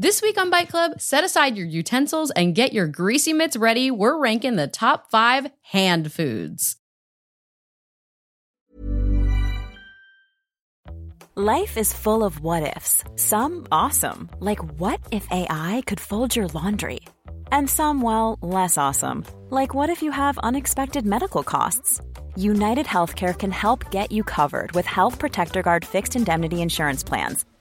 This week on Bite Club, set aside your utensils and get your greasy mitts ready. We're ranking the top five hand foods. Life is full of what ifs, some awesome, like what if AI could fold your laundry? And some, well, less awesome, like what if you have unexpected medical costs? United Healthcare can help get you covered with Health Protector Guard fixed indemnity insurance plans.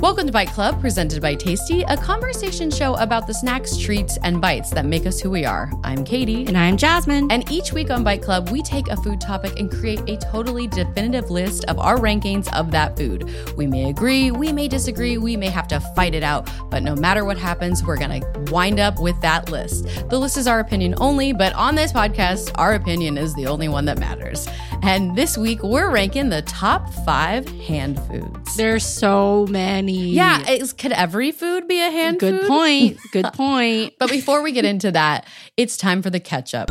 Welcome to Bite Club, presented by Tasty, a conversation show about the snacks, treats, and bites that make us who we are. I'm Katie. And I'm Jasmine. And each week on Bite Club, we take a food topic and create a totally definitive list of our rankings of that food. We may agree, we may disagree, we may have to fight it out, but no matter what happens, we're going to wind up with that list. The list is our opinion only, but on this podcast, our opinion is the only one that matters. And this week, we're ranking the top five hand foods. There's so many. Yeah, is, could every food be a hand food? Good food? point. Good point. But before we get into that, it's time for the catch up.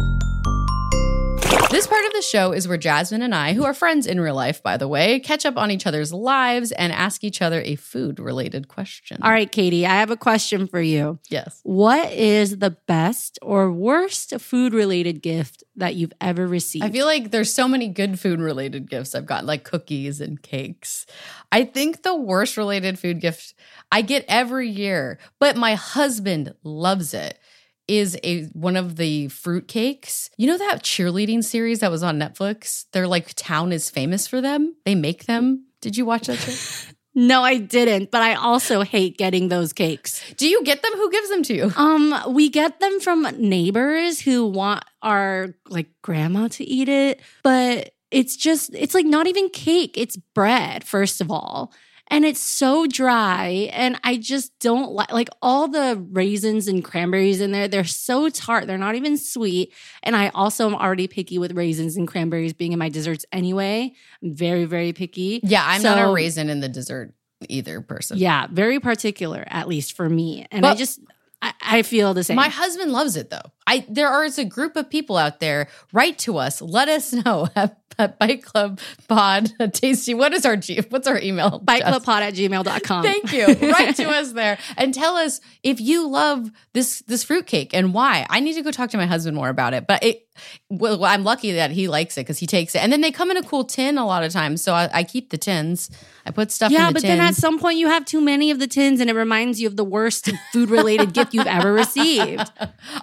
This part of the show is where Jasmine and I, who are friends in real life, by the way, catch up on each other's lives and ask each other a food related question. All right, Katie, I have a question for you. Yes. What is the best or worst food related gift that you've ever received? I feel like there's so many good food related gifts I've gotten, like cookies and cakes. I think the worst related food gift I get every year, but my husband loves it. Is a one of the fruit cakes. You know that cheerleading series that was on Netflix? They're like town is famous for them. They make them. Did you watch that show? no, I didn't, but I also hate getting those cakes. Do you get them? Who gives them to you? Um, we get them from neighbors who want our like grandma to eat it, but it's just it's like not even cake, it's bread first of all. And it's so dry and I just don't like like all the raisins and cranberries in there, they're so tart. They're not even sweet. And I also am already picky with raisins and cranberries being in my desserts anyway. I'm very very picky. Yeah, I'm not a raisin in the dessert either person. Yeah, very particular at least for me. And Well- I just I, I feel the same. My husband loves it though. I there is a group of people out there. Write to us. Let us know at, at Bite Club Pod Tasty. What is our G? What's our email? Jess? BiteClubPod at gmail.com. Thank you. Write to us there and tell us if you love this this fruitcake and why. I need to go talk to my husband more about it. But it, well, I'm lucky that he likes it because he takes it, and then they come in a cool tin a lot of times. So I, I keep the tins. I put stuff. Yeah, in the but then at some point you have too many of the tins and it reminds you of the worst food related gift you've ever received.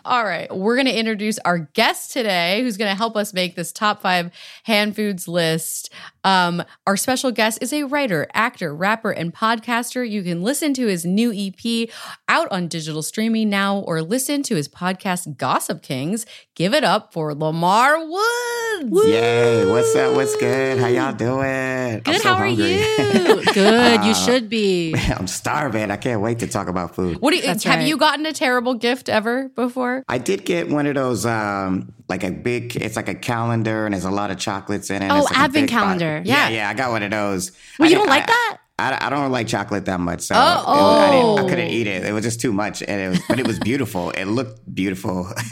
All right. We're going to introduce our guest today who's going to help us make this top five hand foods list. Um, our special guest is a writer, actor, rapper, and podcaster. You can listen to his new EP out on digital streaming now or listen to his podcast, Gossip Kings. Give it up for Lamar Woods. Yay, what's up? What's good? How y'all doing? I'm Good, so how are you? Good, you Uh, should be. I'm starving. I can't wait to talk about food. What do you, That's have right. you gotten a terrible gift ever before? I did get one of those, um, like a big, it's like a calendar and there's a lot of chocolates in it. Oh, It's like advent calendar. Yeah, Yeah. yeah, I got one of those. Well, I you don't like I- that? I, I don't like chocolate that much, so Oh. was- I, didn't, I Oh. couldn't eat it. It was just too much, and it was, but it was beautiful. it looked beautiful.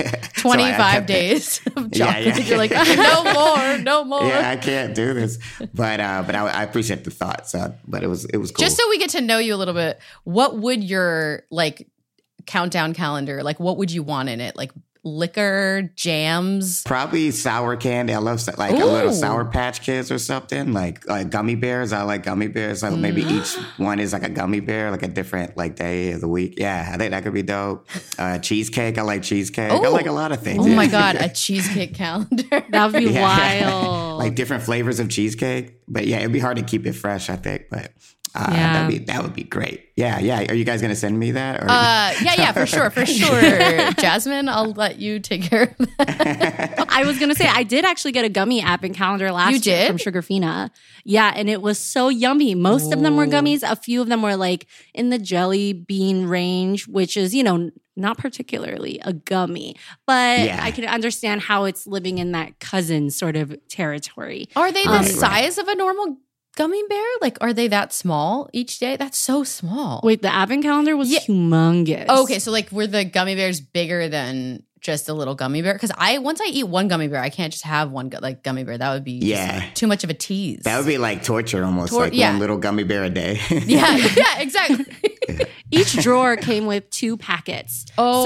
So I- I 25 kept it. days of Yeah, yeah. You're like, no more, no more. Yeah, I can't do this, but uh, but I, I appreciate the thought. So, but it was it was cool. Just so we get to know you a little bit, what would your like countdown calendar like? What would you want in it? Like liquor, jams. Probably sour candy. I love sa- like a little sour patch kids or something. Like like gummy bears. I like gummy bears. Like maybe Mm. each one is like a gummy bear, like a different like day of the week. Yeah, I think that could be dope. Uh, cheesecake. I like cheesecake. I like a lot of things. Oh yeah. my god, a cheesecake calendar. That would be Yeah. wild. like different flavors of cheesecake. But yeah, it'd be hard to keep it fresh. I think, but. Uh, Yeah. that'd be that would be great. Yeah, yeah. Are you guys gonna send me that? Or Uh, yeah, yeah, for sure, for sure. Jasmine, I'll let you take care of that. I was gonna say I did actually get a gummy app and calendar last You year did? from Sugarfina. Yeah, and it was so yummy. Most of them were gummies. A few of them were like in the jelly bean range, which is you know not particularly a gummy, but Yeah. I can understand how it's living in that cousin sort of territory. Are they the Um, size of a normal gummy bear? Like, are they that small each day? That's so small. Wait, the advent calendar was Yeah. humongous. Okay, so like, were the gummy bears bigger than just a little gummy bear? Because I once I eat one gummy bear, I can't just have one gu- like gummy bear. That would be just Yeah. too much of a tease. that would be like torture almost, Tor- like yeah. one little gummy bear a day. yeah, yeah, exactly. Each drawer came with two packets. Oh,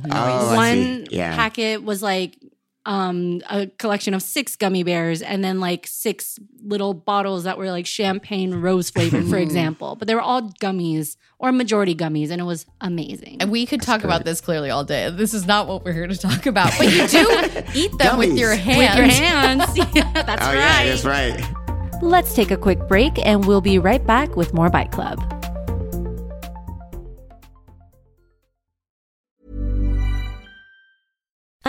so nice. Oh, I one see. Yeah. packet was like um a collection of six gummy bears and then like six little bottles that were like champagne rose flavored for example but they were all gummies or majority gummies and it was amazing And we could talk about this clearly all day. This is not what we're here to talk about, but you do eat them with your hands. with your hands yeah that's oh right yeah, that's right. Let's take a quick break and we'll be right back with more Bite Club.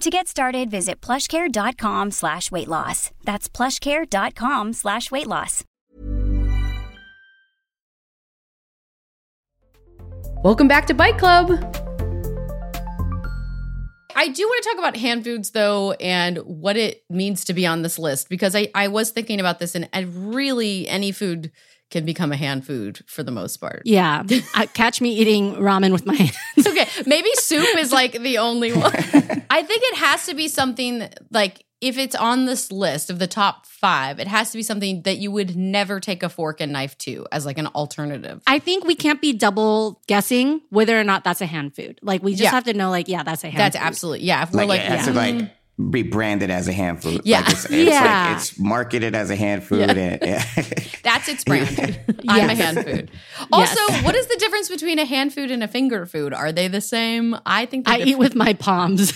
To get started, visit plushcare.com slash weight loss. That's plushcare.com slash weight loss. Welcome back to Bite Club. I do want to talk about hand foods though and what it means to be on this list because I, I was thinking about this and, and really any food can become a hand food for the most part. yeah I, uh, catch me eating ramen with my hands okay, maybe soup is like the only one. I think it has to be something like if it's on this list of the top five, it has to be something that you would never take a fork and knife to as like an alternative. I think we can't be double guessing whether or not that's a hand food. Like we just Yeah. have to know, like, yeah, that's a hand That's food. absolutely yeah. If we're Like, like, it yeah. to like be branded as a hand food. Yeah. like it's, it's Yeah. like it's marketed as a hand food. Yeah. And, yeah. That's its brand. I'm a hand food. Also, Yes. what is the difference between a hand food and a finger food? Are they the same? I think they're I eat with my palms.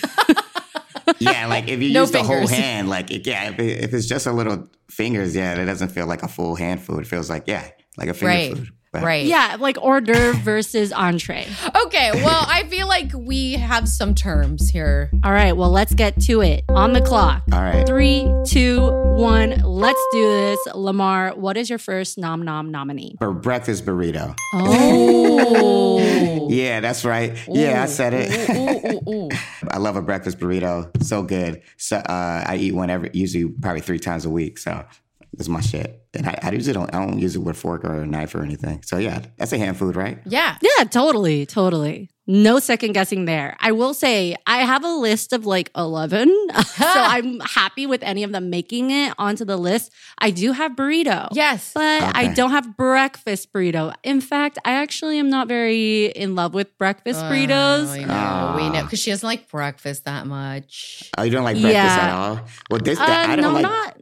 yeah, like if you No use the whole hand, like it- yeah, if, it, if it's just a little fingers, yeah, it doesn't feel like a full hand food. It feels like yeah, like a finger right. food. But- Right. Yeah, like hors d'oeuvre versus entree. Okay. Well, I feel like we have some terms here. All right, well, let's get to it. On the clock. All right. Three, two, one. Let's do this. Lamar, what is your first nom nom nominee? For breakfast burrito. Oh. Yeah, that's right. Yeah, I said it. Ooh, ooh, ooh. I love a breakfast burrito. So good. So uh, I eat one every, usually probably three times a week. So it's my shit. And I, I usually don't, I don't use it with a fork or a knife or anything. So yeah, that's a hand food, right? Yeah. Yeah, totally, totally. No second guessing there. I will say I have a list of like 11. so I'm happy with any of them making it onto the list. I do have burrito. Yes. But I don't have breakfast burrito. In fact, I actually am not very in love with breakfast Oh, burritos. I know, we know because she doesn't like breakfast that much. Oh, you don't like breakfast Yeah. at all? Well, this, Uh, that, I don't no, like. not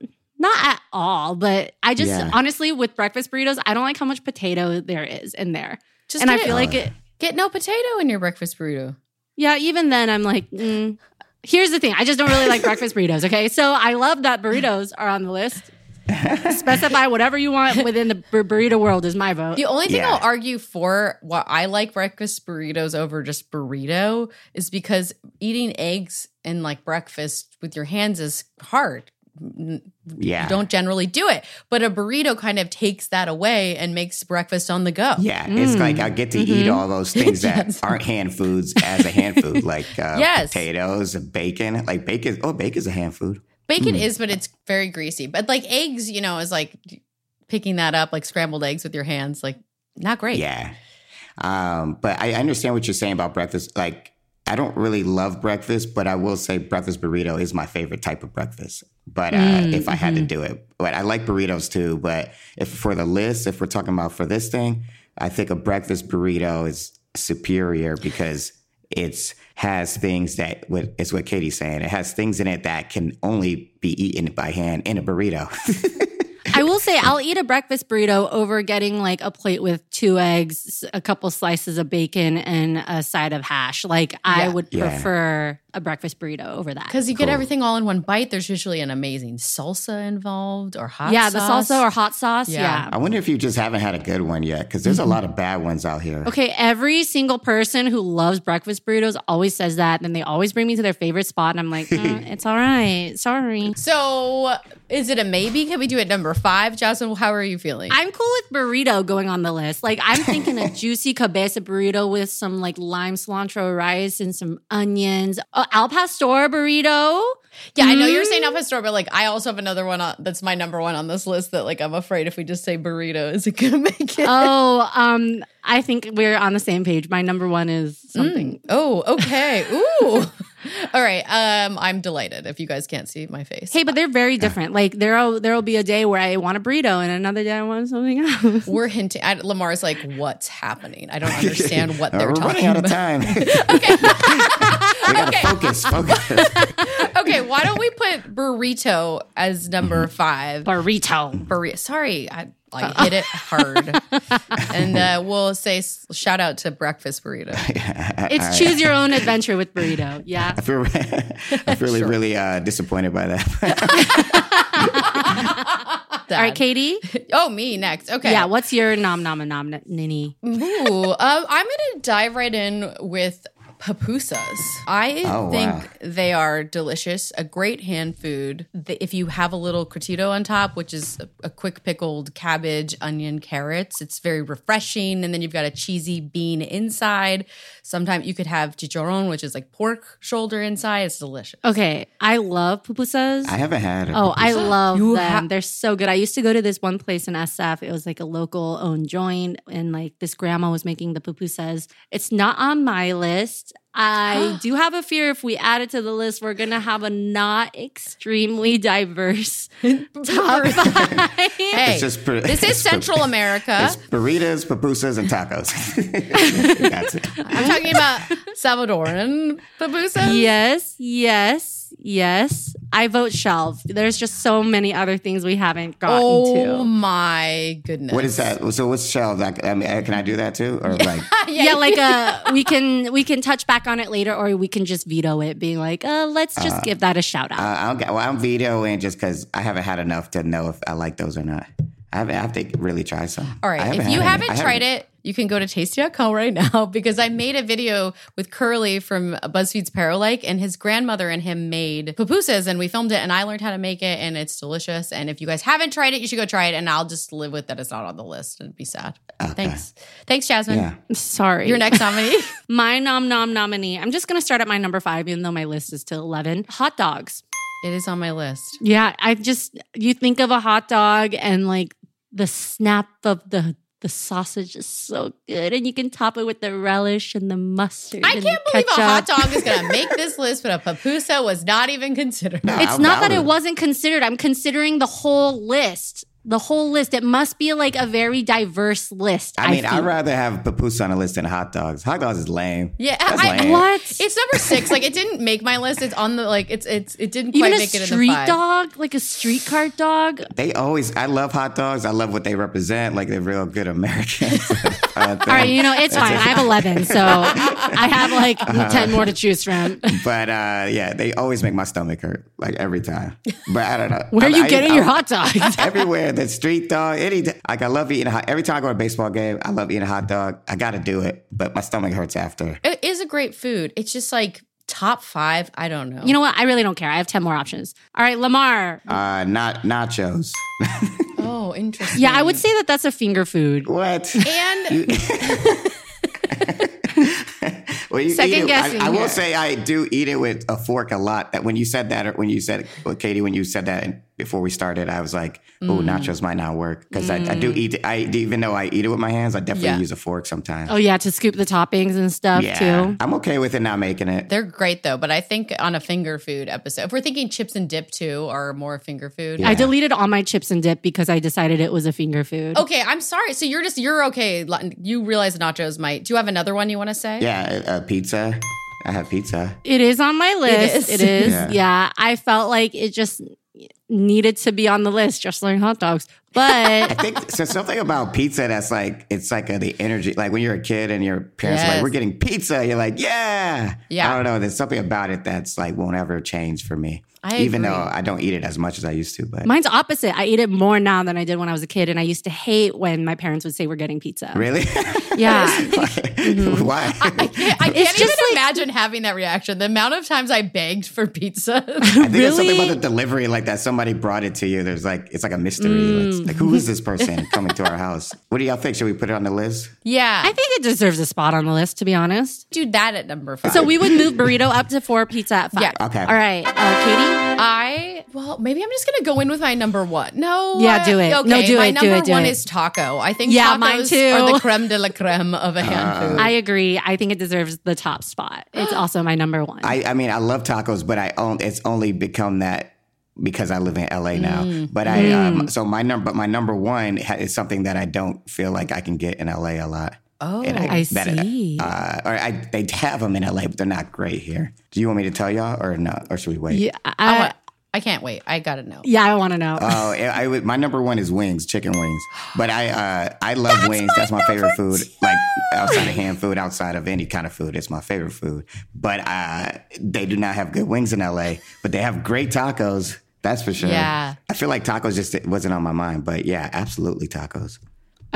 not at all. But I just Yeah. honestly with breakfast burritos, I don't like how much potato there is in there, Just and I feel it. like it. Get no potato in your breakfast burrito. Yeah, even then, I'm like, mm. here's the thing. I just don't really like breakfast burritos. Okay, so I love that burritos are on the list. Specify whatever you want within the bur- burrito world is my vote. The only thing Yeah. I'll argue for why I like breakfast burritos over just burrito is because eating eggs and like breakfast with your hands is hard. N- Yeah. You don't generally do it. But a burrito kind of takes that away and makes breakfast on the go. Yeah, it's Mm. like I get to Mm-hmm. eat all those things that Yes. aren't hand foods as a hand food, like uh, Yes. potatoes, bacon. Like bacon, oh, bacon's a hand food. Bacon Mm. is, but it's very greasy. But like eggs, you know, is like picking that up, like scrambled eggs with your hands, like not great. Yeah. Um, but I understand what you're saying about breakfast. Like, I don't really love breakfast, but I will say breakfast burrito is my favorite type of breakfast. But uh, Mm, if I had mm-hmm. to do it, but I like burritos too. But if for the list, if we're talking about for this thing, I think a breakfast burrito is superior because it's has things that what it's what Katie's saying. It has things in it that can only be eaten by hand in a burrito. I will say I'll eat a breakfast burrito over getting like a plate with two eggs, a couple slices of bacon, and a side of hash. Like I Yeah. would Yeah. prefer a breakfast burrito over that. Because you get Cool. everything all in one bite. There's usually an amazing salsa involved or hot yeah, the salsa or hot sauce. Yeah. Yeah. I wonder if you just haven't had a good one yet, because there's a lot of bad ones out here. Okay, every single person who loves breakfast burritos always says that, and they always bring me to their favorite spot, and I'm like, "Mm, it's all right. Sorry. So is it a maybe? Can we do it number five? Jocelyn, how are you feeling? I'm cool with burrito going on the list. Like I'm thinking a juicy cabeza burrito with some like lime cilantro rice and some onions. Uh, Al pastor burrito. yeah, I know you're Mm. saying al pastor, but like I also have another one on, that's my number one on this list that like I'm afraid if we just say burrito, is it gonna make it? Oh, um, I think we're on the same page. My number one is something. Oh, okay. Ooh. All right. Um, I'm delighted if you guys can't see my face. Hey, but they're very different. Like there'll there'll be a day where I want a burrito, and another day I want something else. We're hinting. I, Lamar's like, "What's happening? I don't understand what Uh, they're we're talking running out of about." time. we gotta focus, focus. okay, why don't we put burrito as number five? Burrito. Burrito. Sorry, I, I hit it hard. and uh, we'll say shout out to breakfast burrito. It's choose your own adventure with burrito. Yeah. I feel, I feel really, really uh, disappointed by that. All right, Katie. Oh, me next. Okay. Yeah. What's your nom nom nom nini? Ooh, um, I'm gonna dive right in with pupusas. I Oh, think wow. they are delicious. A great hand food. If you have a little curtido on top, which is a, a quick pickled cabbage, onion, carrots, it's very refreshing. And then you've got a cheesy bean inside. Sometimes you could have chicharron, which is like pork shoulder inside. It's delicious. Okay, I love pupusas. I haven't had it. Oh, I love You them. ha- They're so good. I used to go to this one place in SF. It was like a local owned joint, and like this grandma was making the pupusas. It's not on my list. I do have a fear if we add it to the list, we're gonna have a not extremely diverse top five. Hey, It's just bur- this is it's bur- Central America. It's burritos, pupusas, and tacos. That's it. I'm talking about Salvadoran pupusas. Yes, yes, yes. I vote shelf. There's just so many other things we haven't gotten Oh to. Oh my goodness. What is that? So what's shelved? Like, I mean, can I do that too? Or like, yeah, like uh we can we can touch back on it later or we can just veto it being like uh let's just give that a shout out uh, I'll, get- well, I'm vetoing just because I haven't had enough to know if I like those or not. I have, I have to really try some. All right. If you haven't I tried it, you can go to tasty.com right now because I made a video with Curly from BuzzFeed's Paralike and his grandmother and him made pupusas and we filmed it and I learned how to make it and it's delicious. And if you guys haven't tried it, you should go try it and I'll just live with that it's not on the list and be sad. Thanks. Thanks, Jasmine. Yeah. Sorry. Your next nominee. My nom nom nominee. I'm just going to start at my number five, even though my list is till 11. Hot dogs. It is on my list. Yeah. I just, you think of a hot dog and like the snap of the, the sausage is so good. And you can top it with the relish and the mustard. I can't the believe a hot dog is going to make this list, but a pupusa was not even considered. No, It's not I that it wasn't considered. I'm considering the whole list. The whole list. It must be like a very diverse list. I mean, think. I'd rather have papoose on a list than hot dogs. Hot dogs is lame. Yeah, That's I, lame. What? It's number six. Like it didn't make my list. It's on the like. It's it's it didn't quite Even make it in the street dog, like a street cart dog. They always. I love hot dogs. I love what they represent. Like they're real good Americans. All right, you know, it's fine. I have 11, so I have like Uh-huh. 10 more to choose from. but uh, yeah, they always make my stomach hurt. Like every time. But I don't know. Where are you I- getting I- your hot dogs? Everywhere, the street dog, any like I love eating. a Hot, every time I go to a baseball game, I love eating a hot dog. I got to do it, but my stomach hurts after. It is a great food. It's just like top five. I don't know. You know what? I really don't care. I have 10 more options. All right, Lamar. Uh, not nachos. Oh, interesting. Yeah, I would say that that's a finger food. What? And Well, you Second eat it, guessing I, I will say I do eat it with a fork a lot. That when you said that, or when you said, well, Katie, when you said that before we started, I was like, oh, Mm. nachos might not work because I, I do eat. I even though I eat it with my hands, I definitely Yeah. use a fork sometimes. Oh, yeah, to scoop the toppings and stuff yeah, too. I'm okay with it not making it. they're great though. But I think on a finger food episode, if we're thinking chips and dip too, are more finger food. I deleted all my chips and dip because I decided it was a finger food. Okay, I'm sorry. So you're just you're okay. You realize nachos might. Do you have another one you want to say? Yeah, uh, pizza. I have pizza. It is on my list. is. It is. Yeah. Yeah. I felt like it just needed to be on the list, just like hot dogs. But I think so. Something about pizza that's like it's like a, the energy. Like when you're a kid and your parents are like, "We're getting pizza," you're like, "Yeah, Yeah. I don't know. There's something about it that's like won't ever change for me. I Even agree. though I don't eat it as much as I used to. But mine's opposite. I eat it more now than I did when I was a kid. And I used to hate when my parents would say we're getting pizza. really, Yeah. why? I can't, I can't even like- imagine having that reaction. The amount of times I begged for pizza. I think there's something about the delivery, like that somebody brought it to you. There's like it's like a mystery. Like, Mm. like, who is this person coming to our house? What do y'all think? Should we put it on the list? yeah, I think it deserves a spot on the list, to be honest. do that at number five. So we would move burrito up to four, pizza at five. Yeah. Okay. All right. Uh, Katie? I well, maybe I'm just gonna go in with my number one. No, Yeah, do it. Okay, No, do my it, do number it, do one it. is taco. I think Yeah, tacos mine too. are the creme de la creme of a hand food. I agree. I think it deserves the top spot. It's also my number one. I, I mean, I love tacos, but I own it's only become that because I live in LA now. Mm. But I um, so my number, but my number one is something that I don't feel like I can get in LA a lot. Oh, And I that, see. Uh, or I, they have them in LA, but they're not great here. Do you want me to tell y'all or no? Or should we wait? yeah, I, I, want- I can't wait. I gotta know. yeah, I want to know. Oh, I, I my number one is wings, chicken wings. But I uh, I love wings. That's my favorite food. Like outside of hand food, outside of any kind of food, it's my favorite food. But uh, they do not have good wings in LA. But they have great tacos. That's for sure. Yeah. I feel like tacos just wasn't on my mind, but yeah, absolutely tacos.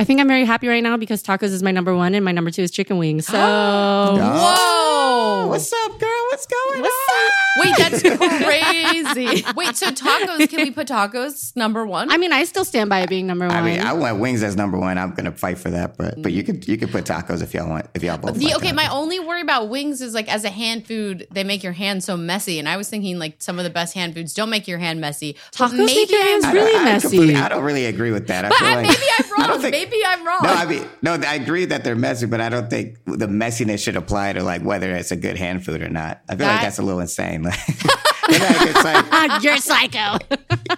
I think I'm very happy right now because tacos is my number one and my number two is chicken wings. So Whoa! What's up, girl? What's going on? Wait, that's crazy. Wait, so tacos? Can we put tacos number one? I mean, I still stand by it being number one. I mean, I want wings as number one. I'm gonna fight for that, but but you could you could put tacos if y'all want if y'all both. The, like okay, tacos. my only worry about wings is like as a hand food, they make your hand so messy. And I was thinking like some of the best hand foods don't make your hand messy. But Tacos make your hands really I messy. completely- I don't really agree with that. I But feel I, like, maybe I'm I wrong. think- maybe I'm wrong. No, I mean, no, I agree that they're messy, but I don't think the messiness should apply to like whether it's a good hand food or not. I feel like that's a little insane. Like, it's like, You're psycho.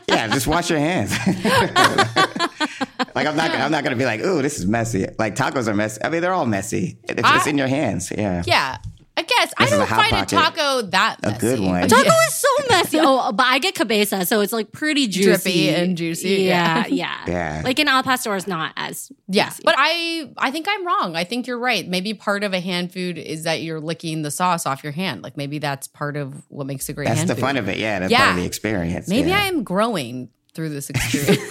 yeah, just wash your hands. like I'm not, I'm not gonna be like, ooh, this is messy. Like tacos are messy. I mean, they're all messy. It's, it's in your hands. Yeah. yeah, I guess I This is don't a Hot find a taco that messy. A good one. Taco is so messy. Oh, but I get cabeza, so it's like pretty juicy, Drippy and juicy, Yeah, yeah. yeah, Yeah. Like an al pastor is not as Yeah, messy. but I I think I'm wrong. I think you're right. Maybe part of a hand food is that you're licking the sauce off your hand. Like maybe that's part of what makes a great That's hand the food. fun of it. Yeah, that's Yeah. part of the experience. Maybe yeah. I am growing through this experience.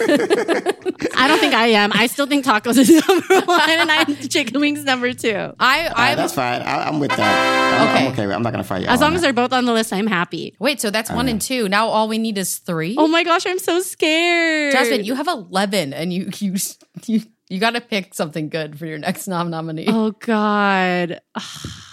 I don't think I am. I still think tacos is number one, and I'm chicken wings number two. I, Uh, I that's fine. I, I'm with that. I'm Okay. I'm okay. I'm not gonna fight you. As long as they're both on the list, I'm happy. wait. So that's one and two. Now all we need is three. Oh my gosh, I'm so scared. Jasmine, you have eleven, and you you you you got to pick something good for your next nom nominee. Oh God.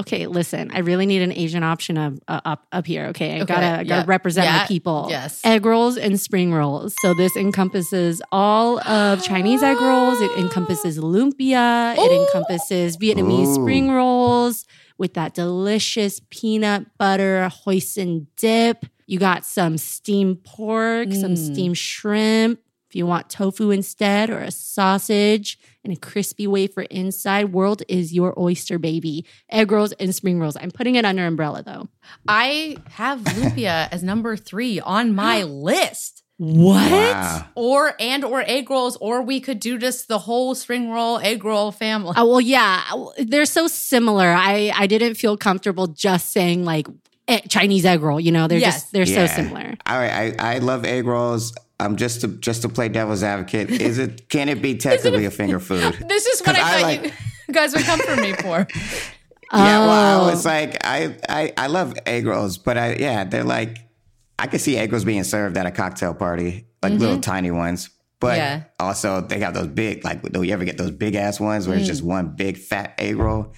okay, listen. I really need an Asian option of, uh, up up here. Okay, I Okay, gotta gotta yeah, represent yeah, the people. yes. egg rolls and spring rolls. So this encompasses all of Chinese egg rolls. It encompasses lumpia. It encompasses Vietnamese Ooh. spring rolls with that delicious peanut butter hoisin dip. You got some steamed pork, some Mm. steamed shrimp. If you want tofu instead, or a sausage and a crispy wafer inside, world is your oyster, baby. Egg rolls and spring rolls. I'm putting it under umbrella though. I have lumpia as number three on my list. What? Wow. Or and or egg rolls, or we could do just the whole spring roll egg roll family. Oh well, yeah, they're so similar. I I didn't feel comfortable just saying like Chinese egg roll. You know, they're Yes. just they're so similar. All right, I I love egg rolls. I'm um, just to just to play devil's advocate, is it can it be technically a finger food? This is what I I thought like- you guys would come for me for. Yeah, well, Oh. I was like, I, I I love egg rolls, but I yeah, they're like, I could see egg rolls being served at a cocktail party, like little tiny ones. But Yeah. also, they have those big, like, do you ever get those big ass ones where it's just one big fat egg roll?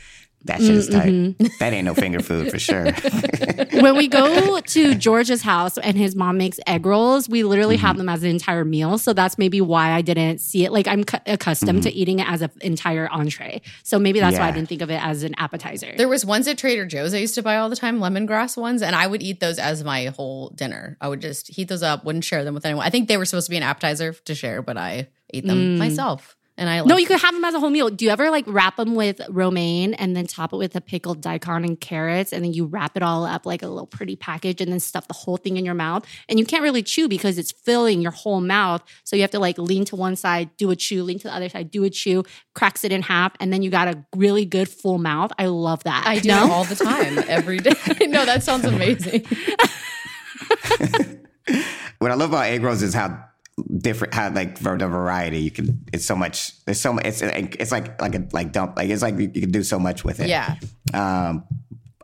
That shit is tight. That ain't no finger food for sure. when we go to George's house and his mom makes egg rolls, we literally Mm-hmm. have them as an entire meal. So that's maybe why I didn't see it. Like I'm cu- accustomed to eating it as an entire entree. So maybe that's why I Mm-hmm. Didn't think of it as an appetizer. There was ones at Trader Joe's I used to buy all the time, lemongrass ones, and I would eat those as my whole dinner. I would just heat those up, wouldn't share them with anyone. I think they were supposed to be an appetizer to share, but I ate them myself. And I Mm. no, you could have them as a whole meal. Do you ever like wrap them with romaine and then top it with a pickled daikon and carrots, and then you wrap it all up like a little pretty package, and then stuff the whole thing in your mouth? And you can't really chew because it's filling your whole mouth. So you have to like lean to one side, do a chew, lean to the other side, do a chew, cracks it in half, and then you got a really good full mouth. I love that. I do No? it all the time, every day. no, that sounds amazing. what I love about egg rolls is how different, how like for the variety you can. It's so much. There's so much. It's it's like like a like dump. Like it's like you, you can do so much with it. Yeah. Um,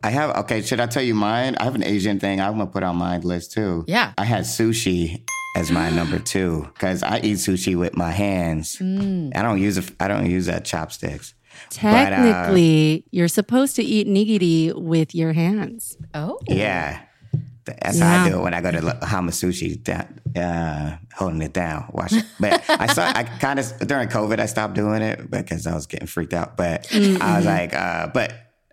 I have okay. Should I tell you mine? I have an Asian thing. I'm gonna put on my list too. Yeah. I had sushi as my number two because I eat sushi with my hands. Mm. I don't use a, I don't use that chopsticks. But, uh, Technically, you're supposed to eat nigiri with your hands. Oh. Yeah. That's how I do it when I go to L- Hamasushi, uh, holding it down. Watch. But I saw, I kind of, during COVID, I stopped doing it because I was getting freaked out. But I was like, uh, but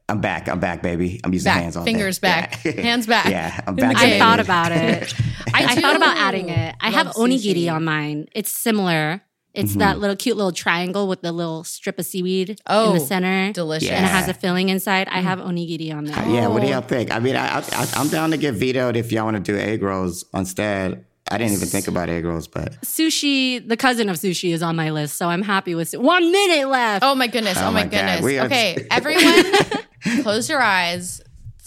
I'm back. I'm back, baby. I'm using Back. hands all Fingers day. back. Yeah. Hands back. Yeah, I'm back. I thought about it. I, I thought about adding it. I love have onigiri sushi. on mine. It's similar. It's Mm-hmm. that little cute little triangle with the little strip of seaweed in Oh, the center. delicious. And it has a filling inside. I have onigiri on there. Yeah, what do y'all think? I mean, I, I, I'm down to get vetoed if y'all want to do egg rolls instead. I didn't even think about egg rolls, but Sushi, the cousin of sushi, is on my list, so I'm happy with it. One minute left. Oh my goodness. Oh, Oh my, my goodness. We are- okay, everyone, close your eyes,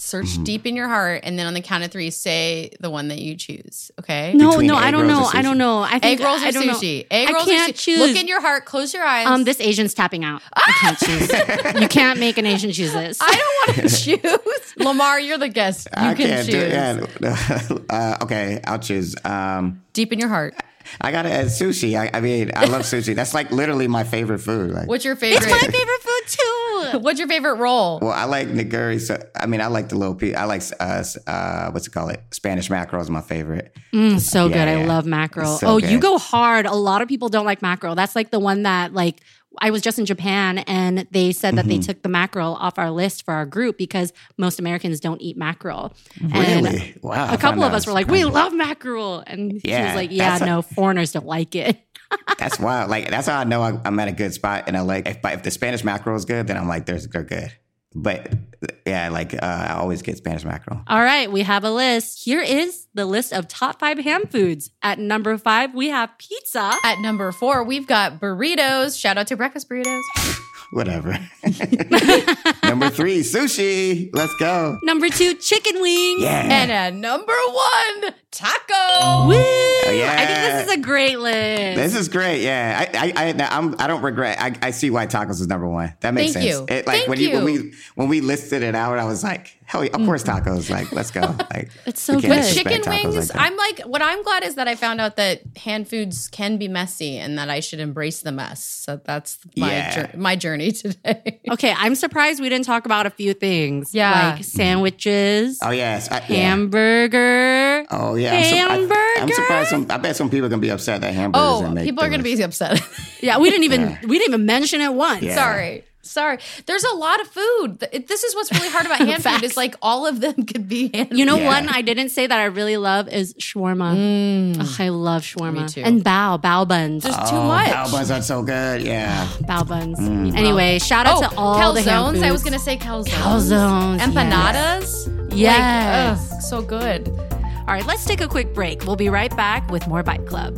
search Mm-hmm. deep in your heart, and then on the count of three, say the one that you choose. Okay. no, between no, I don't know. I don't know. I think Egg rolls or I don't know. sushi? Egg I can't or sushi? choose. Look in your heart. Close your eyes. um, this Asian's tapping out. I can't choose. you can't make an Asian choose this. I don't want to choose. Lamar, you're the guest. You I can can't choose. do it. uh, okay, I'll choose. Um, Deep in your heart. I gotta add sushi. I, I mean, I love sushi. That's like literally my favorite food. Like, What's your favorite? it's my favorite food too. What's your favorite roll? well, I like nigiri. So, I mean, I like the little piece. I like uh, uh, what's it called? It Spanish mackerel is my favorite. Mm, so Yeah, good. I love mackerel. So oh, you go hard. A lot of people don't like mackerel. That's like the one that like I was just in Japan and they said that they Mm-hmm. took the mackerel off our list for our group because most Americans don't eat mackerel. Really? And Wow. A couple of us were like, "We love mackerel," and Yeah, was like, "Yeah, that's a- no, foreigners don't like it." That's wild. Like that's how I know I, I'm at a good spot. And I like if, if the Spanish mackerel is good, then I'm like, there's they're good. But yeah, like uh, I always get Spanish mackerel. All right, we have a list. Here is the list of top five ham foods. At number five, we have pizza. At number four, we've got burritos. Shout out to breakfast burritos. Whatever. Number three, sushi. Let's go. Number two, chicken wings. Yeah. And at number one, taco. Woo! Great list. This is great. Yeah, I I I, I'm, I don't regret. I, I see why tacos is number one. That makes Thank sense. you. It, like Thank when you. when we when we listed it out, I was like, hell, yeah, of course mm. tacos. Like, let's go. Like, It's so good. Chicken wings. like. I'm like, what I'm glad is that I found out that hand foods can be messy and that I should embrace the mess. So that's my Yeah. jour- my journey today. Okay, I'm surprised we didn't talk about a few things. Yeah. Like sandwiches, Oh yes, I, yeah. hamburger. Oh yeah, I'm, sur- I, am surprised. Some, I bet some people are gonna be upset that hamburgers. Oh, make people are going to list. be upset. Yeah, we didn't even we didn't even mention it once. Yeah. Sorry. Sorry. There's a lot of food. This is what's really hard about hand food Facts. is like all of them could be hand You know, Yeah. one I didn't say that I really love is shawarma. Ugh, I love shawarma. Mm. Me too. And bao, bao buns. There's too Oh, much. Bao buns are so good. Yeah. bao buns. Mm. Anyway, shout out Oh, to all the hand calzones. I was going to say calzones. Calzones, Empanadas. Yes. Like, ugh, so good. All right, let's take a quick break. We'll be right back with more Bite Club.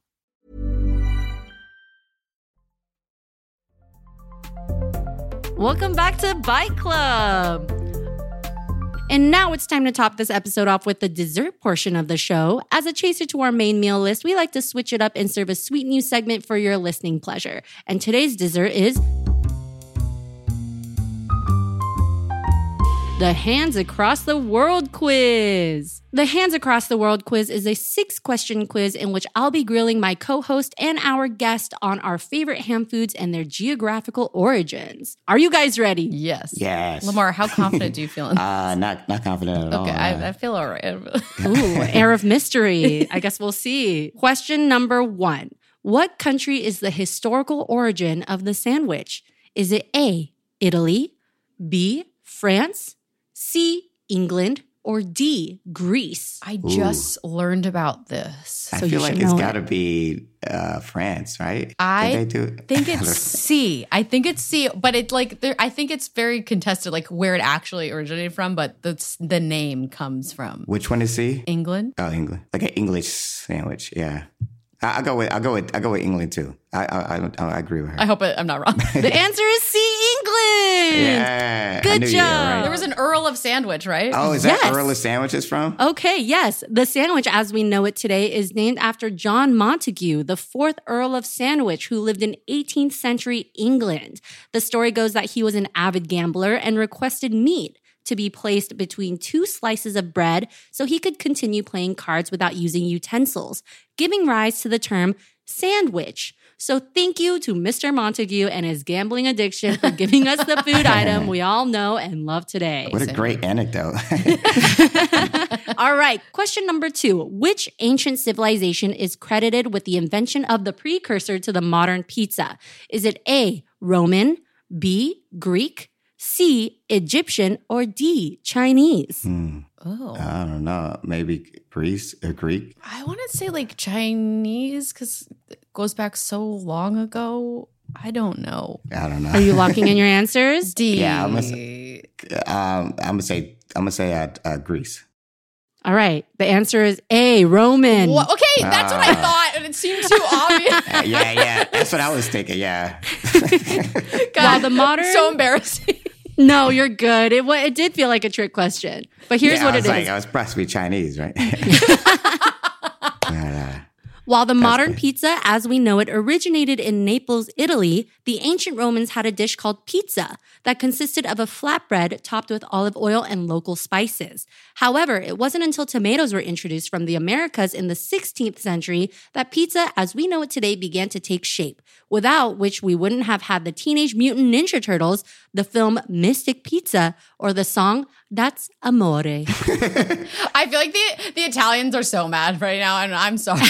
Welcome back to Bite Club. And now it's time to top this episode off with the dessert portion of the show. As a chaser to our main meal list, we like to switch it up and serve a sweet new segment for your listening pleasure. And today's dessert is the Hands Across the World quiz. The Hands Across the World quiz is a six question quiz in which I'll be grilling my co host and our guest on our favorite ham foods and their geographical origins. Are you guys ready? Yes. Yes. Lamar, how confident do you feel in Uh, not not confident at all. Okay, Uh, I, I feel all right. Ooh, air of mystery. I guess we'll see. Question number one What country is the historical origin of the sandwich? Is it A, Italy, B, France, C, England, or D, Greece? I just learned about this. I so you feel like it's got to be uh, France, right? I they do think it's C. I think it's C, but it like there. I think it's very contested, like where it actually originated from. But the the name comes from Which one is C? England. Oh, England, like an English sandwich. Yeah, I, I go with I go with I go with England too. I I, I, I agree with her. I hope it, I'm not wrong. The answer is C, England. yeah, Good knew you job. right. there was an Earl of Sandwich, right? Oh, is that Yes. Earl of Sandwiches from? Okay, yes. The sandwich as we know it today is named after John Montagu, the fourth Earl of Sandwich, who lived in 18th century England. The story goes that he was an avid gambler and requested meat to be placed between two slices of bread so he could continue playing cards without using utensils, giving rise to the term sandwich. So thank you to Mr. Montagu and his gambling addiction for giving us the food item we all know and love today. What a great anecdote. All right, question number two. Which ancient civilization is credited with the invention of the precursor to the modern pizza? Is it A, Roman, B, Greek, C, Egyptian, or D, Chinese? Hmm. Oh, I don't know. Maybe Greece or Greek. I want to say like Chinese because it goes back so long ago. I don't know. I don't know. Are you locking in your answers? D. Yeah, I'm um, I'm gonna say I'm gonna say uh, uh, Greece. All right, the answer is A, Roman. Wha- okay, that's what I Ah. thought, and it seemed too obvious. Uh, yeah, yeah, that's what I was thinking. Yeah, God, the modern- so embarrassing. No, you're good. It, it did feel like a trick question. But here's yeah, what it was is. I was supposed to be Chinese, right? While the modern pizza, as we know it, originated in Naples, Italy, the ancient Romans had a dish called pizza that consisted of a flatbread topped with olive oil and local spices. However, it wasn't until tomatoes were introduced from the Americas in the 16th century that pizza, as we know it today, began to take shape, without which we wouldn't have had the Teenage Mutant Ninja Turtles, the film Mystic Pizza, or the song That's amore. I feel like the the Italians are so mad right now, and I'm sorry.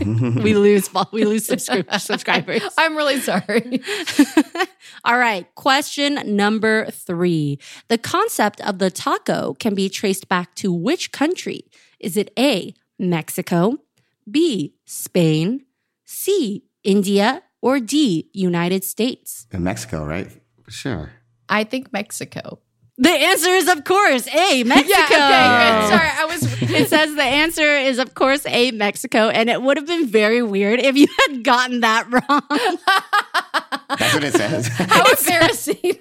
we lose we lose subscri- subscribers. I'm really sorry. All right, question number three. The concept of the taco can be traced back to which country? Is it A, Mexico, B, Spain, C, India, or D, United States? In Mexico, right? For sure. I think Mexico. The answer is, of course, A, Mexico. Yeah, okay, good. Sorry, I was. it says the answer is, of course, A, Mexico. And it would have been very weird if you had gotten that wrong. That's what it says. How embarrassing.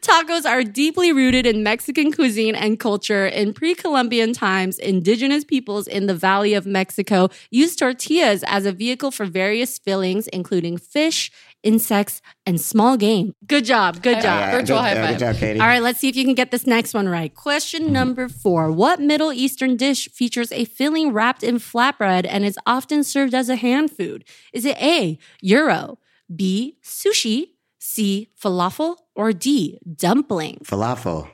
Tacos are deeply rooted in Mexican cuisine and culture. In pre Columbian times, indigenous peoples in the Valley of Mexico used tortillas as a vehicle for various fillings, including fish, insects, and small game. Good job. Good job. Yeah, Virtual good, high yeah, five. Good job, Katie. All right, let's see if you can get this next one right. Question mm-hmm. number four What Middle Eastern dish features a filling wrapped in flatbread and is often served as a hand food? Is it A, gyro, B, sushi, C, falafel, or D, dumpling? Falafel.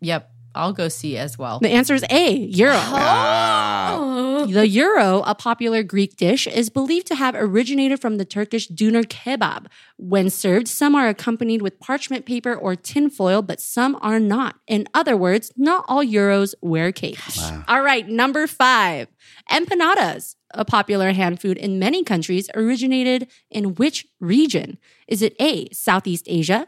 Yep, I'll go see as well. The answer is A, gyro. Ah, The gyro, a popular Greek dish, is believed to have originated from the Turkish doner kebab. When served, some are accompanied with parchment paper or tinfoil, but some are not. In other words, not all gyros wear capes. All right, number five. Empanadas, a popular hand food in many countries, originated in which region? Is it A, Southeast Asia,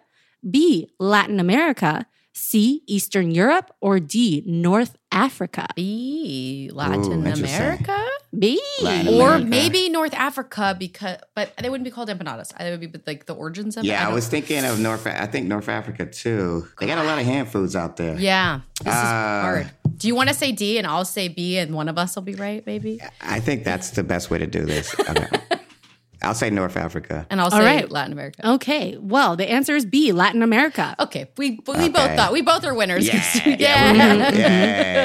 B, Latin America, C, Eastern Europe, or D, North Africa? B, Latin interesting. America, B. Latin or America. maybe North Africa because, but they wouldn't be called empanadas. They would be like the origins of it. yeah, I don't- was thinking of North. I think North Africa too. They got a lot of hand foods out there. Yeah, this is Uh, hard. Do you want to say D and I'll say B and one of us will be right, maybe? I think that's the best way to do this. Okay. I'll say North Africa. And I'll All say right. Latin America. Okay, well, the answer is B, Latin America. Okay, we we Okay. both thought we both are winners. Yeah, yeah. yeah,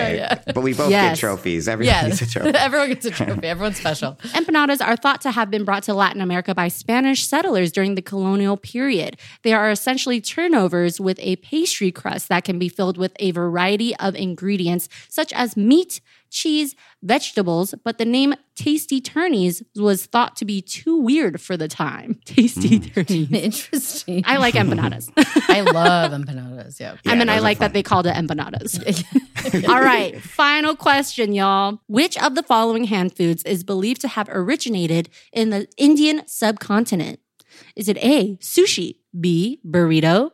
yeah. But we both Yes. get trophies. Everyone Yeah. gets a trophy. Everyone gets a trophy. Everyone's special. Empanadas are thought to have been brought to Latin America by Spanish settlers during the colonial period. They are essentially turnovers with a pastry crust that can be filled with a variety of ingredients, such as meat, cheese, vegetables, but the name Tasty Turnies was thought to be too weird for the time. Tasty Turnies. Interesting. I like empanadas. I love empanadas. Yeah. I mean, I like that they called it empanadas. All right, final question, y'all. Which of the following hand foods is believed to have originated in the Indian subcontinent? Is it A, sushi, B, burrito,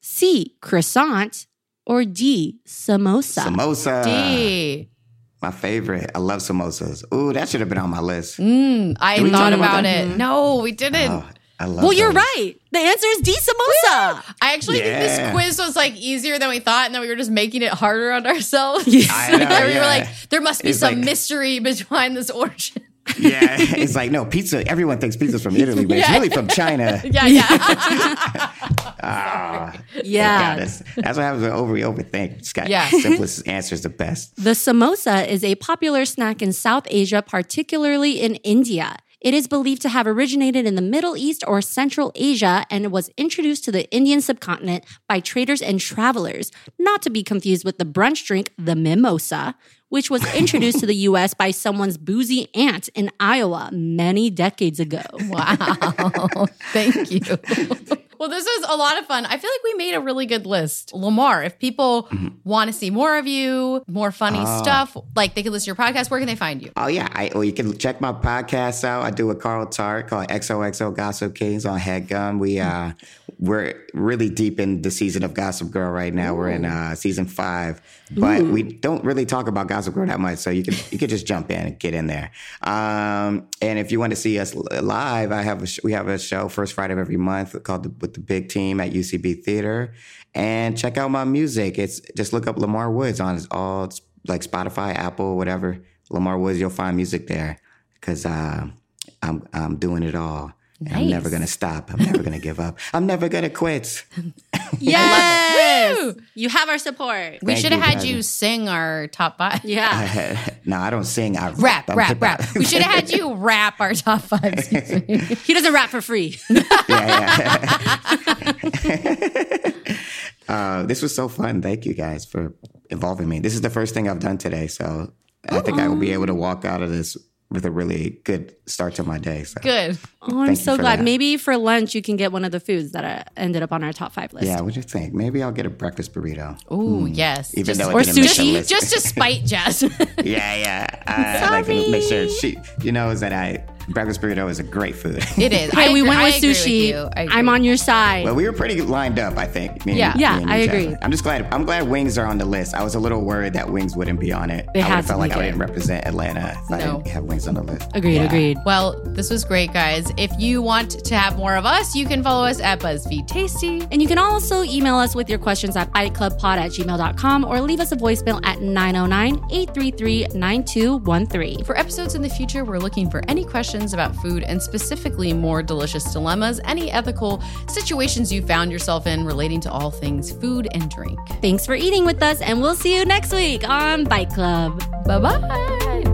C, croissant, or D, samosa? Samosa. D. My favorite. I love samosas. Ooh, that should have been on my list. Mm, I thought about about it. No, we didn't. Oh, I love well, you're right. The answer is D, samosa. I actually think this quiz was like easier than we thought, and then we were just making it harder on ourselves. I know, And we yeah. were like, there must be It's some like- mystery behind this origin. Yeah, it's like no pizza. Everyone thinks pizza's from Italy, but it's really from China. yeah, yeah. Ah, Yeah. That's, that's what happens when over we overthink. Just got Yeah. simplest answers the best. The samosa is a popular snack in South Asia, particularly in India. It is believed to have originated in the Middle East or Central Asia and was introduced to the Indian subcontinent by traders and travelers, not to be confused with the brunch drink, the mimosa, which was introduced to the US by someone's boozy aunt in Iowa many decades ago. Wow. Thank you. well, this was a lot of fun. I feel like we made a really good list. Lamar, if people want to see more of you, more funny stuff, like they can listen to your podcast, where can they find you? Oh yeah, I, well you can check my podcast out. I do with Carl Tart called XOXO Gossip Kings on Headgum. We uh we're really deep in the season of Gossip Girl right now. We're in uh season five, but we don't really talk about Gossip Girl that much. So you can you can just jump in and get in there. Um, and if you want to see us live, I have a sh- we have a show first Friday of every month called the, with the big team at UCB Theater. And check out my music. It's just look up Lamar Woods on all like Spotify, Apple, whatever. Lamar Woods, you'll find music there because uh, I'm I'm doing it all. And I'm never gonna stop. I'm never gonna give up. I'm never gonna quit. Yes! You have our support. We should have had guys. you sing our top five. Yeah. no, I don't sing. I Rap, I'm rap, rap. We should have had you rap our top five. He doesn't rap for free. yeah, yeah. Uh, this was so fun. Thank you guys for involving me. This is the first thing I've done today, so I think I will be able to walk out of this with a really good start to my day. So. Good. Oh, I'm so glad. that. Maybe for lunch you can get one of the foods that uh, ended up on our top five list. Yeah, what do you think? Maybe I'll get a breakfast burrito. Ooh, yes. Even Just- though it or didn't make the sushi. just to spite Jess. yeah, yeah. I, I like to make sure she, you know, is that I breakfast burrito is a great food. it is. Hey, I we went I with agree sushi. you. I I'm on your side. Well, we were pretty lined up, I think. me and- Yeah. me Yeah, and I Jasmine. agree. I'm just glad. I'm glad wings are on the list. I was a little worried that wings wouldn't be on it. They I would had have to felt like make I didn't represent Atlanta if I didn't have wings on the list. agreed, Yeah. agreed. Well, this was great, guys. If you want to have more of us, you can follow us at BuzzFeed Tasty. And you can also email us with your questions at biteclubpod at gmail.com or leave us a voicemail at 909 833 9213. For episodes in the future, we're looking for any questions about food and specifically more delicious dilemmas, any ethical situations you found yourself in relating to all things food and drink. Thanks for eating with us, and we'll see you next week on Bite Club. Bye bye.